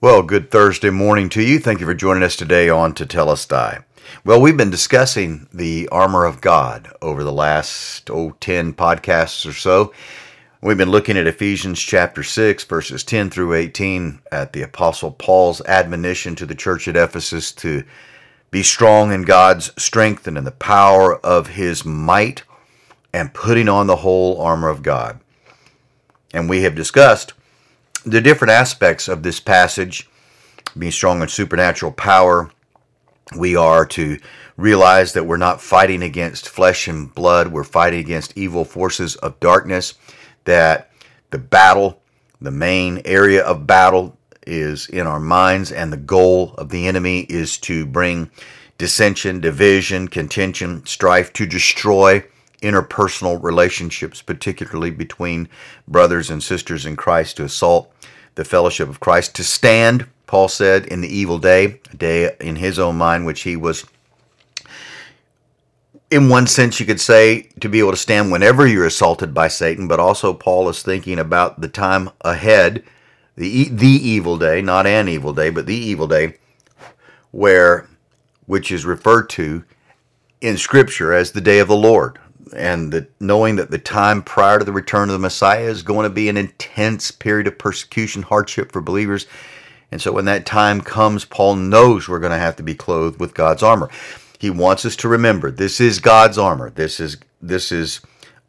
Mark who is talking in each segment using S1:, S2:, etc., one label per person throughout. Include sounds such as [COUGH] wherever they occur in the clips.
S1: Well, good Thursday morning to you. Thank you for joining us today on Tetelestai. Well, we've been discussing the armor of God over the last oh, 10 podcasts or so. We've been looking at Ephesians chapter 6, verses 10 through 18, at the Apostle Paul's admonition to the church at Ephesus to be strong in God's strength and in the power of his might, and putting on the whole armor of God. And we have discussed the different aspects of this passage, being strong in supernatural power, we are to realize that we're not fighting against flesh and blood, we're fighting against evil forces of darkness, that the battle, the main area of battle, is in our minds, and the goal of the enemy is to bring dissension, division, contention, strife, to destroy interpersonal relationships, particularly between brothers and sisters in Christ, to assault the fellowship of Christ, to stand, Paul said, in the evil day, a day in his own mind, which he was, in one sense, you could say, to be able to stand whenever you're assaulted by Satan, but also Paul is thinking about the time ahead, the, the evil day, not an evil day, but the evil day, where, which is referred to in Scripture as the day of the Lord, and the, knowing that the time prior to the return of the Messiah is going to be an intense period of persecution, hardship for believers. And so when that time comes, Paul knows we're going to have to be clothed with God's armor. He wants us to remember this is God's armor. This is this is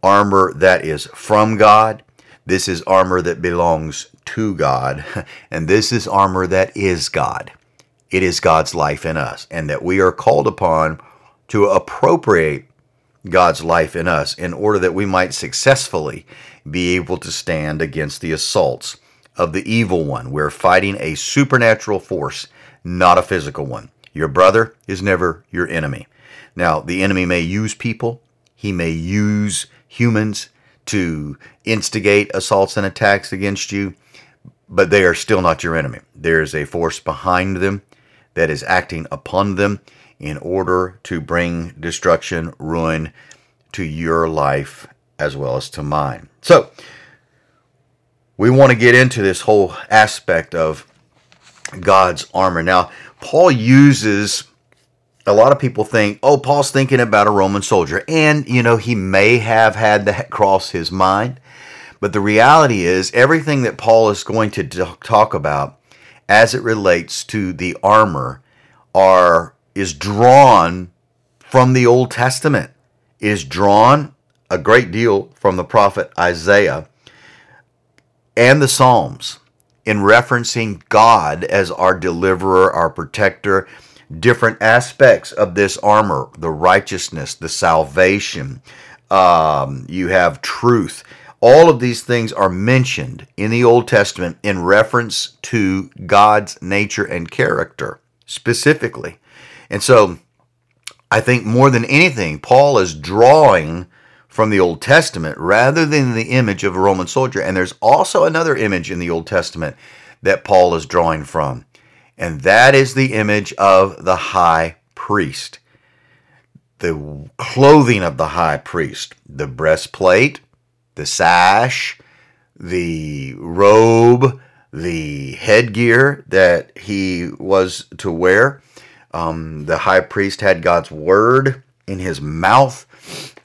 S1: armor that is from God. This is armor that belongs to God, [LAUGHS] and this is armor that is God. It is God's life in us, and that we are called upon to appropriate God's life in us in order that we might successfully be able to stand against the assaults of the evil one. We're fighting a supernatural force, not a physical one. Your brother is never your enemy. Now, the enemy may use people, he may use humans to instigate assaults and attacks against you, but they are still not your enemy. There is a force behind them that is acting upon them in order to bring destruction, ruin to your life as well as to mine. So, we want to get into this whole aspect of God's armor. Now, Paul uses a lot of people think, oh, Paul's thinking about a Roman soldier. And, you know, he may have had that cross his mind. But the reality is, everything that Paul is going to talk about as it relates to the armor are is drawn from the Old Testament, is drawn a great deal from the prophet Isaiah and the Psalms in referencing God as our deliverer, our protector, different aspects of this armor the righteousness, the salvation, um, you have truth. All of these things are mentioned in the Old Testament in reference to God's nature and character specifically. And so I think more than anything, Paul is drawing from the Old Testament rather than the image of a Roman soldier. And there's also another image in the Old Testament that Paul is drawing from, and that is the image of the high priest. The clothing of the high priest, the breastplate, the sash, the robe, the headgear that he was to wear. Um, the high priest had God's word in his mouth.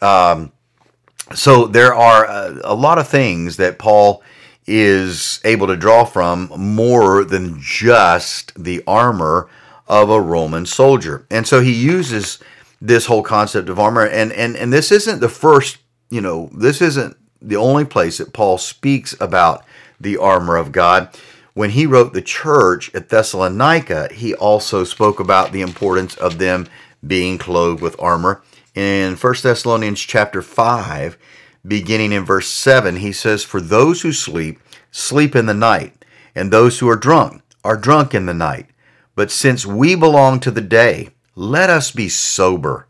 S1: Um, so there are a, a, lot of things that Paul is able to draw from more than just the armor of a Roman soldier. And so he uses this whole concept of armor and and and this isn't the first, you know, this isn't the only place that Paul speaks about the armor of God when he wrote the church at Thessalonica, he also spoke about the importance of them being clothed with armor. In 1 Thessalonians chapter 5, beginning in verse 7, he says, For those who sleep, sleep in the night, and those who are drunk are drunk in the night. But since we belong to the day, let us be sober,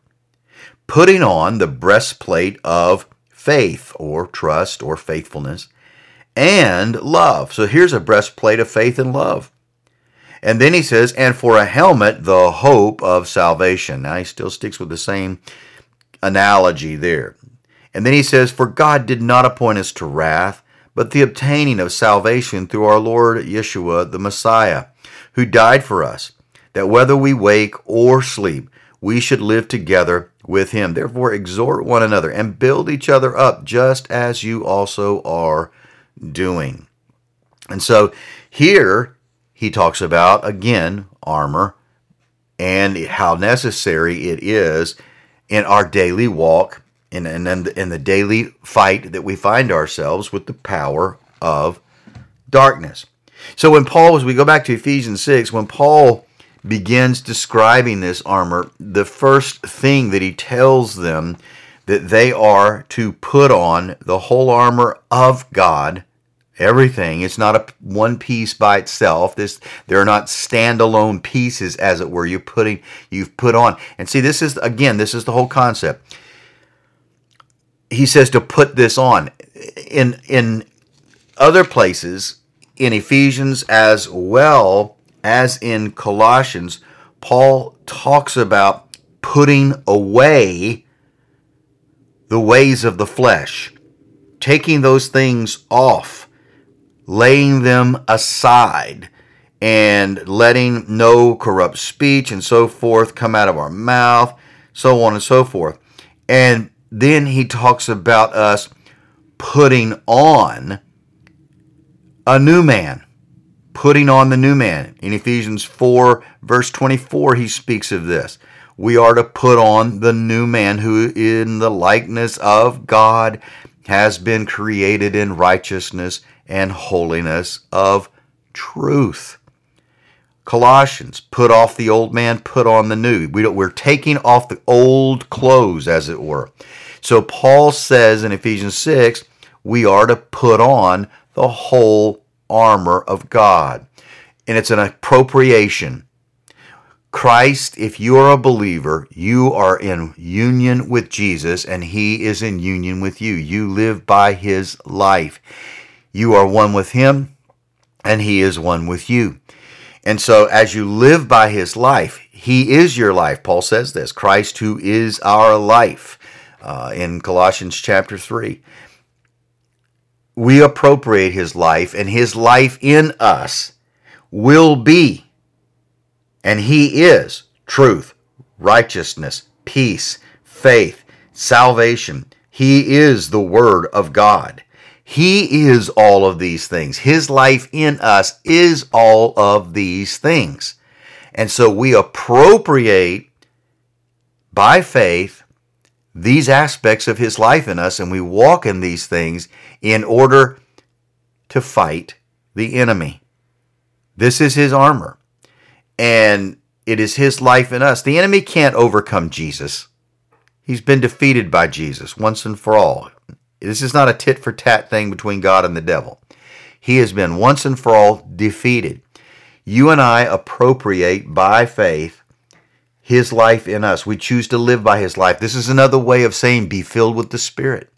S1: putting on the breastplate of faith or trust or faithfulness and love. So here's a breastplate of faith and love. And then he says, and for a helmet, the hope of salvation. Now he still sticks with the same analogy there. And then he says, For God did not appoint us to wrath, but the obtaining of salvation through our Lord Yeshua the Messiah, who died for us, that whether we wake or sleep, we should live together with him. Therefore, exhort one another and build each other up, just as you also are doing. And so here he talks about, again, armor and how necessary it is in our daily walk and in, in, in, the daily fight that we find ourselves with the power of darkness. So when Paul, as we go back to Ephesians 6, when Paul begins describing this armor, the first thing that he tells them that they are to put on the whole armor of God. Everything. It's not a one piece by itself. This they're not standalone pieces as it were. You're putting you've put on. And see this is again this is the whole concept. He says to put this on. In in other places in Ephesians as well as in Colossians Paul talks about putting away the ways of the flesh taking those things off laying them aside and letting no corrupt speech and so forth come out of our mouth, so on and so forth. And then he talks about us putting on a new man, putting on the new man. In Ephesians 4, verse 24, he speaks of this. We are to put on the new man who, in the likeness of God, has been created in righteousness and holiness of truth. Colossians, put off the old man, put on the new. We we're taking off the old clothes, as it were. So Paul says in Ephesians 6, we are to put on the whole armor of God. And it's an appropriation. Christ, if you are a believer, you are in union with Jesus and he is in union with you. You live by his life. You are one with him, and he is one with you. And so, as you live by his life, he is your life. Paul says this Christ, who is our life, uh, in Colossians chapter 3. We appropriate his life, and his life in us will be, and he is truth, righteousness, peace, faith, salvation. He is the Word of God. He is all of these things. His life in us is all of these things. And so we appropriate by faith these aspects of his life in us and we walk in these things in order to fight the enemy. This is his armor. And it is his life in us. The enemy can't overcome Jesus. He's been defeated by Jesus once and for all. This is not a tit for tat thing between God and the devil. He has been once and for all defeated. You and I appropriate by faith his life in us. We choose to live by his life. This is another way of saying be filled with the Spirit.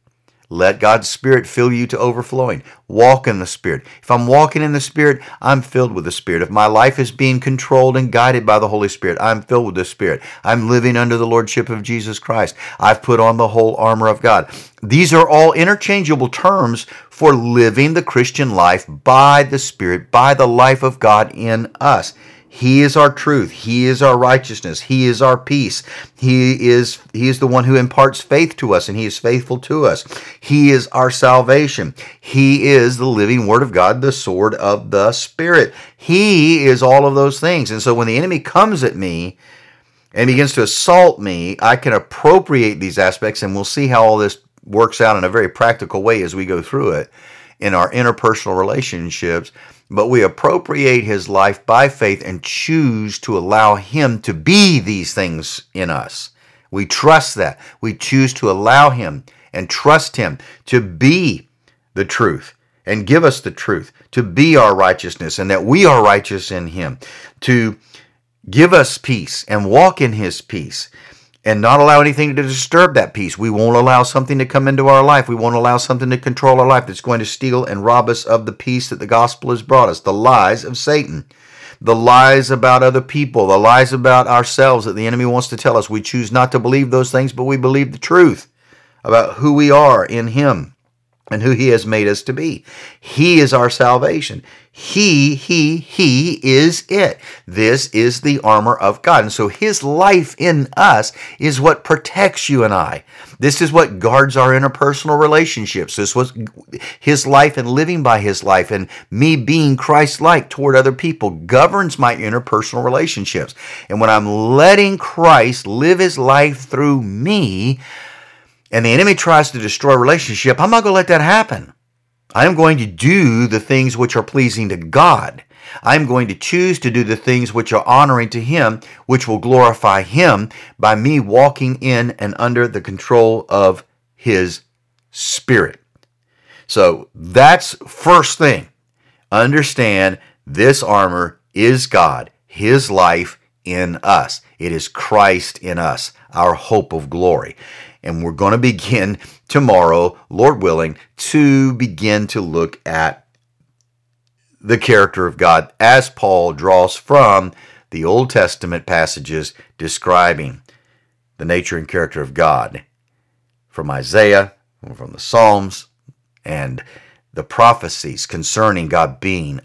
S1: Let God's Spirit fill you to overflowing. Walk in the Spirit. If I'm walking in the Spirit, I'm filled with the Spirit. If my life is being controlled and guided by the Holy Spirit, I'm filled with the Spirit. I'm living under the Lordship of Jesus Christ. I've put on the whole armor of God. These are all interchangeable terms for living the Christian life by the Spirit, by the life of God in us. He is our truth. He is our righteousness. He is our peace. He is he is the one who imparts faith to us and he is faithful to us. He is our salvation. He is the living word of God, the sword of the spirit. He is all of those things. And so when the enemy comes at me and begins to assault me, I can appropriate these aspects and we'll see how all this works out in a very practical way as we go through it in our interpersonal relationships but we appropriate his life by faith and choose to allow him to be these things in us. We trust that. We choose to allow him and trust him to be the truth and give us the truth, to be our righteousness, and that we are righteous in him, to give us peace and walk in his peace and not allow anything to disturb that peace. We won't allow something to come into our life. We won't allow something to control our life that's going to steal and rob us of the peace that the gospel has brought us. The lies of Satan, the lies about other people, the lies about ourselves that the enemy wants to tell us. We choose not to believe those things, but we believe the truth about who we are in Him. And who he has made us to be. He is our salvation. He, he, he is it. This is the armor of God. And so his life in us is what protects you and I. This is what guards our interpersonal relationships. This was his life and living by his life and me being Christ like toward other people governs my interpersonal relationships. And when I'm letting Christ live his life through me, and the enemy tries to destroy a relationship, I'm not going to let that happen. I am going to do the things which are pleasing to God. I'm going to choose to do the things which are honoring to Him, which will glorify Him by me walking in and under the control of His Spirit. So that's first thing. Understand this armor is God, His life in us. It is Christ in us, our hope of glory. And we're going to begin tomorrow, Lord willing, to begin to look at the character of God as Paul draws from the Old Testament passages describing the nature and character of God from Isaiah, from the Psalms, and the prophecies concerning God being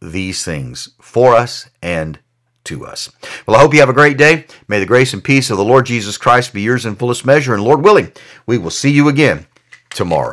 S1: these things for us and to us. Well, I hope you have a great day. May the grace and peace of the Lord Jesus Christ be yours in fullest measure. And Lord willing, we will see you again tomorrow.